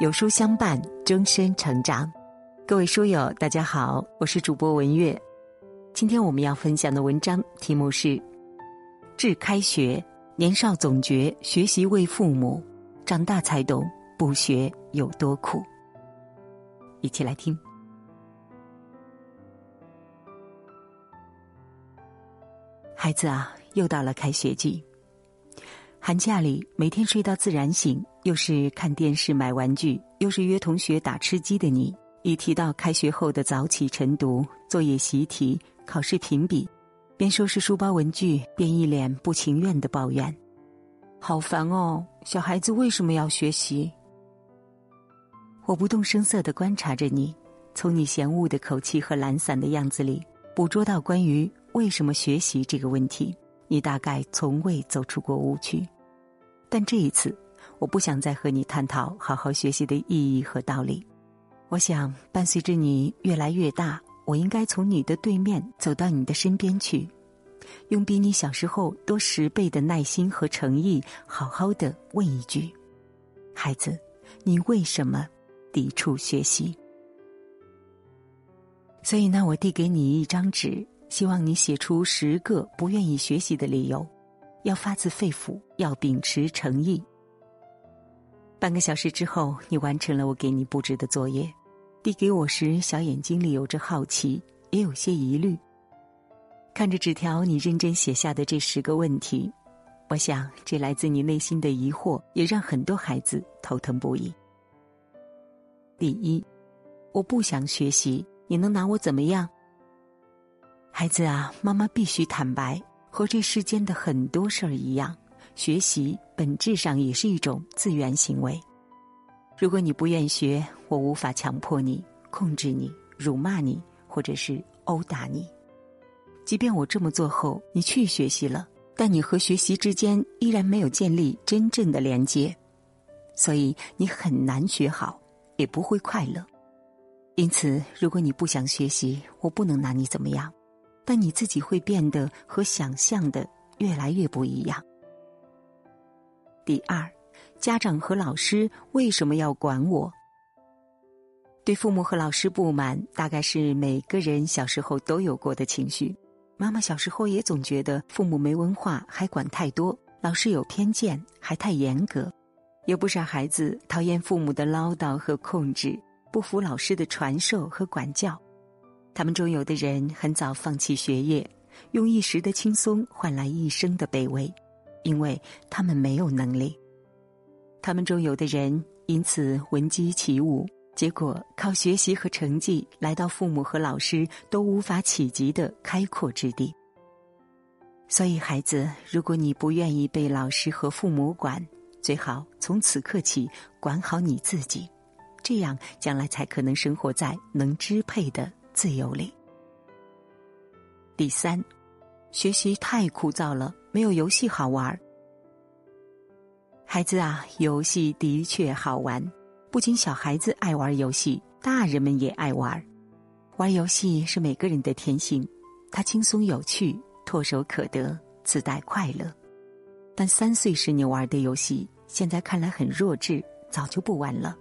有书相伴，终身成长。各位书友，大家好，我是主播文月。今天我们要分享的文章题目是《至开学》，年少总觉学习为父母，长大才懂不学有多苦。一起来听。孩子啊，又到了开学季。寒假里，每天睡到自然醒，又是看电视、买玩具，又是约同学打吃鸡的你，一提到开学后的早起晨读、作业习题、考试评比，边收拾书包文具，边一脸不情愿的抱怨：“好烦哦！小孩子为什么要学习？”我不动声色的观察着你，从你嫌恶的口气和懒散的样子里，捕捉到关于为什么学习这个问题。你大概从未走出过误区，但这一次，我不想再和你探讨好好学习的意义和道理。我想，伴随着你越来越大，我应该从你的对面走到你的身边去，用比你小时候多十倍的耐心和诚意，好好的问一句：孩子，你为什么抵触学习？所以呢，我递给你一张纸。希望你写出十个不愿意学习的理由，要发自肺腑，要秉持诚意。半个小时之后，你完成了我给你布置的作业，递给我时，小眼睛里有着好奇，也有些疑虑。看着纸条，你认真写下的这十个问题，我想这来自你内心的疑惑，也让很多孩子头疼不已。第一，我不想学习，你能拿我怎么样？孩子啊，妈妈必须坦白，和这世间的很多事儿一样，学习本质上也是一种自愿行为。如果你不愿学，我无法强迫你、控制你、辱骂你，或者是殴打你。即便我这么做后，你去学习了，但你和学习之间依然没有建立真正的连接，所以你很难学好，也不会快乐。因此，如果你不想学习，我不能拿你怎么样。但你自己会变得和想象的越来越不一样。第二，家长和老师为什么要管我？对父母和老师不满，大概是每个人小时候都有过的情绪。妈妈小时候也总觉得父母没文化，还管太多；老师有偏见，还太严格。有不少孩子讨厌父母的唠叨和控制，不服老师的传授和管教。他们中有的人很早放弃学业，用一时的轻松换来一生的卑微，因为他们没有能力。他们中有的人因此闻鸡起舞，结果靠学习和成绩来到父母和老师都无法企及的开阔之地。所以，孩子，如果你不愿意被老师和父母管，最好从此刻起管好你自己，这样将来才可能生活在能支配的。自由里。第三，学习太枯燥了，没有游戏好玩。孩子啊，游戏的确好玩，不仅小孩子爱玩游戏，大人们也爱玩。玩游戏是每个人的天性，它轻松有趣，唾手可得，自带快乐。但三岁时你玩的游戏，现在看来很弱智，早就不玩了。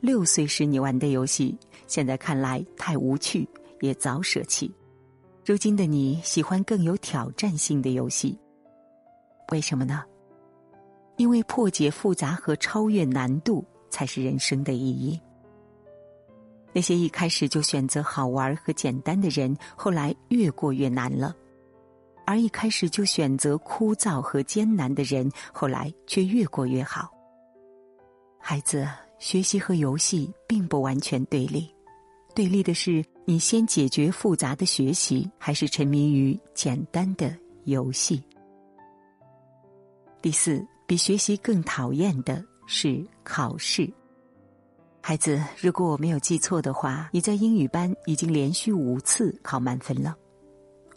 六岁时你玩的游戏，现在看来太无趣，也早舍弃。如今的你喜欢更有挑战性的游戏，为什么呢？因为破解复杂和超越难度才是人生的意义。那些一开始就选择好玩和简单的人，后来越过越难了；而一开始就选择枯燥和艰难的人，后来却越过越好。孩子。学习和游戏并不完全对立，对立的是你先解决复杂的学习，还是沉迷于简单的游戏。第四，比学习更讨厌的是考试。孩子，如果我没有记错的话，你在英语班已经连续五次考满分了。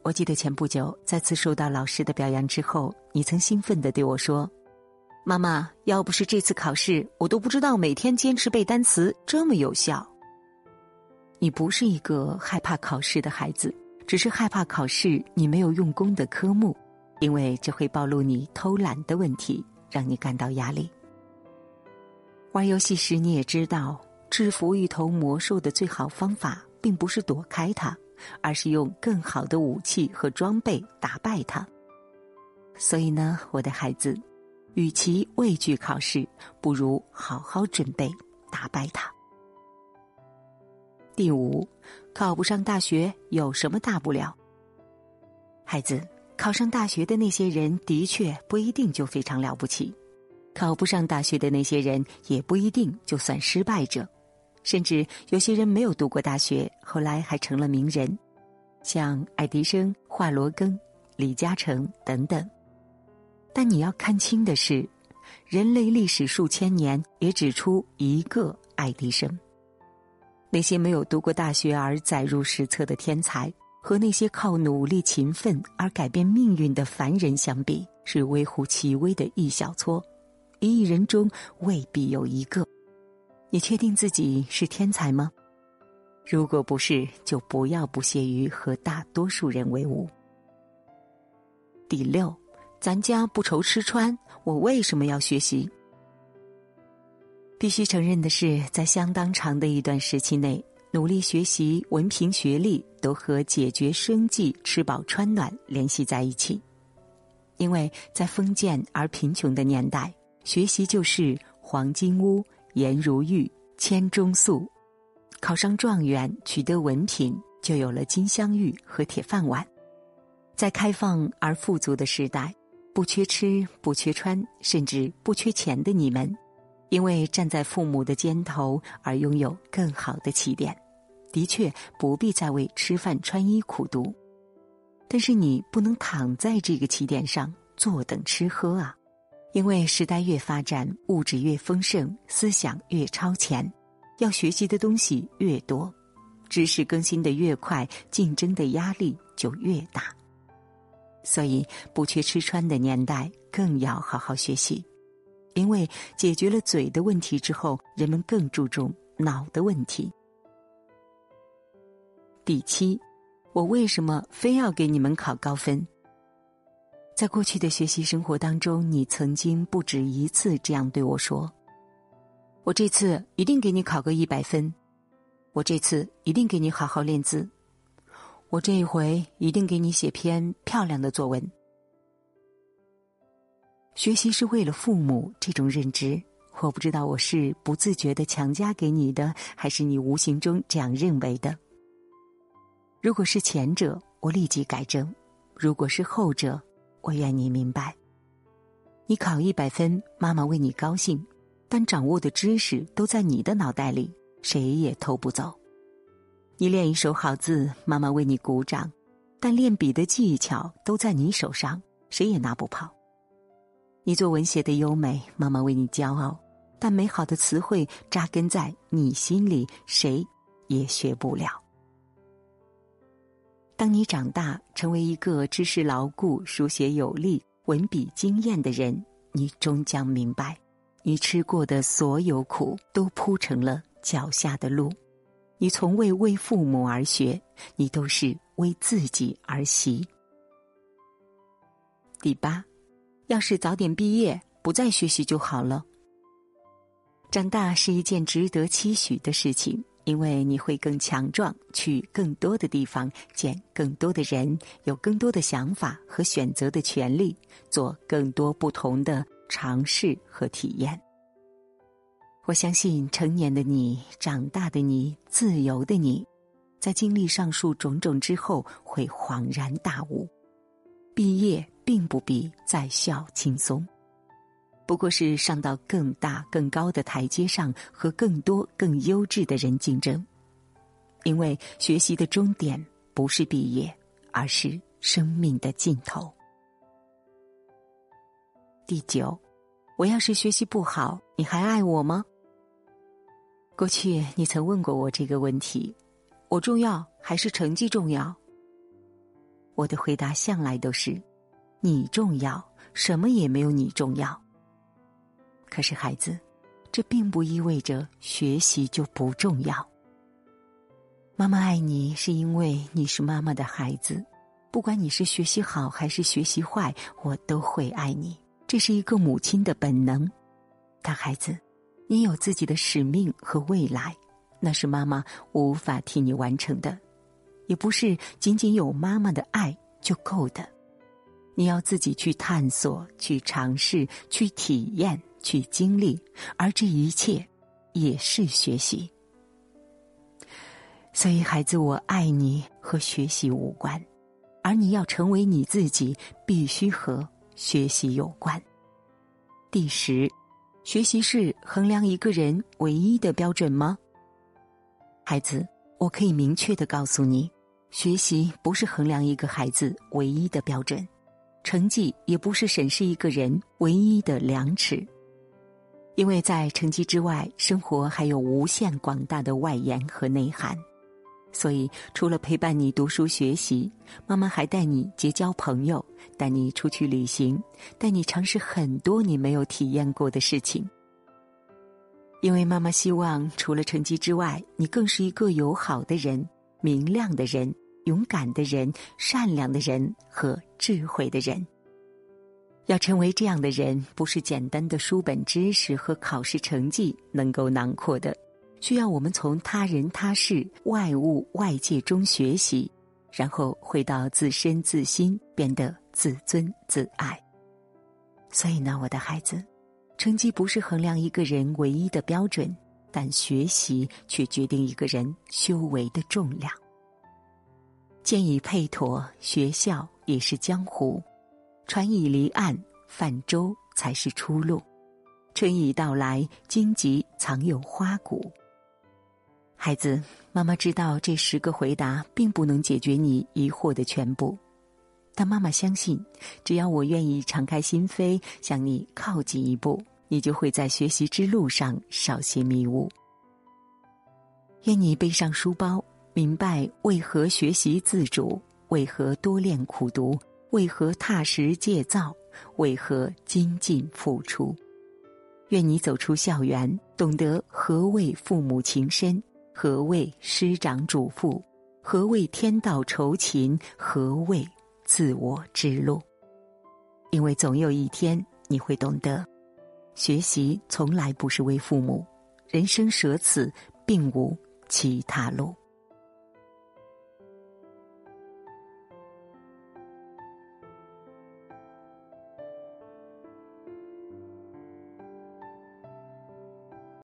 我记得前不久再次受到老师的表扬之后，你曾兴奋的对我说。妈妈，要不是这次考试，我都不知道每天坚持背单词这么有效。你不是一个害怕考试的孩子，只是害怕考试你没有用功的科目，因为这会暴露你偷懒的问题，让你感到压力。玩游戏时，你也知道，制服一头魔兽的最好方法，并不是躲开它，而是用更好的武器和装备打败它。所以呢，我的孩子，与其畏惧考试，不如好好准备打败它。第五，考不上大学有什么大不了？孩子，考上大学的那些人，的确不一定就非常了不起。考不上大学的那些人也不一定就算失败者，甚至有些人没有读过大学，后来还成了名人，像爱迪生、华罗庚、李嘉诚等等。但你要看清的是，人类历史数千年也只出一个爱迪生。那些没有读过大学而载入史册的天才，和那些靠努力勤奋而改变命运的凡人相比，是微乎其微的一小撮。一亿人中未必有一个，你确定自己是天才吗？如果不是，就不要不屑于和大多数人为伍。第六，咱家不愁吃穿，我为什么要学习？必须承认的是，在相当长的一段时期内，努力学习、文凭、学历都和解决生计、吃饱穿暖联系在一起，因为在封建而贫穷的年代。学习就是黄金屋、颜如玉、千钟粟，考上状元，取得文凭，就有了金镶玉和铁饭碗。在开放而富足的时代，不缺吃、不缺穿，甚至不缺钱的你们，因为站在父母的肩头而拥有更好的起点，的确不必再为吃饭穿衣苦读。但是你不能躺在这个起点上坐等吃喝啊！因为时代越发展，物质越丰盛，思想越超前，要学习的东西越多，知识更新的越快，竞争的压力就越大。所以，不缺吃穿的年代，更要好好学习。因为解决了嘴的问题之后，人们更注重脑的问题。第七，我为什么非要给你们考高分？在过去的学习生活当中，你曾经不止一次这样对我说：“我这次一定给你考个一百分，我这次一定给你好好练字，我这一回一定给你写篇漂亮的作文。”学习是为了父母这种认知，我不知道我是不自觉的强加给你的，还是你无形中这样认为的。如果是前者，我立即改正；如果是后者，我愿你明白，你考一百分，妈妈为你高兴，但掌握的知识都在你的脑袋里，谁也偷不走。你练一手好字，妈妈为你鼓掌，但练笔的技巧都在你手上，谁也拿不跑。你作文写的优美，妈妈为你骄傲，但美好的词汇扎根在你心里，谁也学不了。当你长大，成为一个知识牢固、书写有力、文笔惊艳的人，你终将明白，你吃过的所有苦都铺成了脚下的路。你从未为父母而学，你都是为自己而习。第八，要是早点毕业，不再学习就好了。长大是一件值得期许的事情。因为你会更强壮，去更多的地方，见更多的人，有更多的想法和选择的权利，做更多不同的尝试和体验。我相信成年的你、长大的你、自由的你，在经历上述种种之后，会恍然大悟：毕业并不比在校轻松。不过是上到更大更高的台阶上，和更多更优质的人竞争。因为学习的终点不是毕业，而是生命的尽头。第九，我要是学习不好，你还爱我吗？过去你曾问过我这个问题：我重要还是成绩重要？我的回答向来都是：你重要，什么也没有你重要。可是，孩子，这并不意味着学习就不重要。妈妈爱你，是因为你是妈妈的孩子。不管你是学习好还是学习坏，我都会爱你。这是一个母亲的本能。但孩子，你有自己的使命和未来，那是妈妈无法替你完成的，也不是仅仅有妈妈的爱就够的。你要自己去探索、去尝试、去体验、去经历，而这一切也是学习。所以，孩子，我爱你和学习无关，而你要成为你自己，必须和学习有关。第十，学习是衡量一个人唯一的标准吗？孩子，我可以明确的告诉你，学习不是衡量一个孩子唯一的标准。成绩也不是审视一个人唯一的量尺，因为在成绩之外，生活还有无限广大的外延和内涵。所以，除了陪伴你读书学习，妈妈还带你结交朋友，带你出去旅行，带你尝试很多你没有体验过的事情。因为妈妈希望，除了成绩之外，你更是一个友好的人、明亮的人。勇敢的人、善良的人和智慧的人，要成为这样的人，不是简单的书本知识和考试成绩能够囊括的，需要我们从他人他事、外物外界中学习，然后回到自身自心，变得自尊自爱。所以呢，我的孩子，成绩不是衡量一个人唯一的标准，但学习却决定一个人修为的重量。剑已配妥，学校也是江湖；船已离岸，泛舟才是出路。春已到来，荆棘藏有花骨。孩子，妈妈知道这十个回答并不能解决你疑惑的全部，但妈妈相信，只要我愿意敞开心扉向你靠近一步，你就会在学习之路上少些迷雾。愿你背上书包。明白为何学习自主，为何多练苦读，为何踏实戒造，为何精进付出。愿你走出校园，懂得何谓父母情深，何谓师长嘱咐，何谓天道酬勤，何谓自我之路。因为总有一天你会懂得，学习从来不是为父母，人生舍此，并无其他路。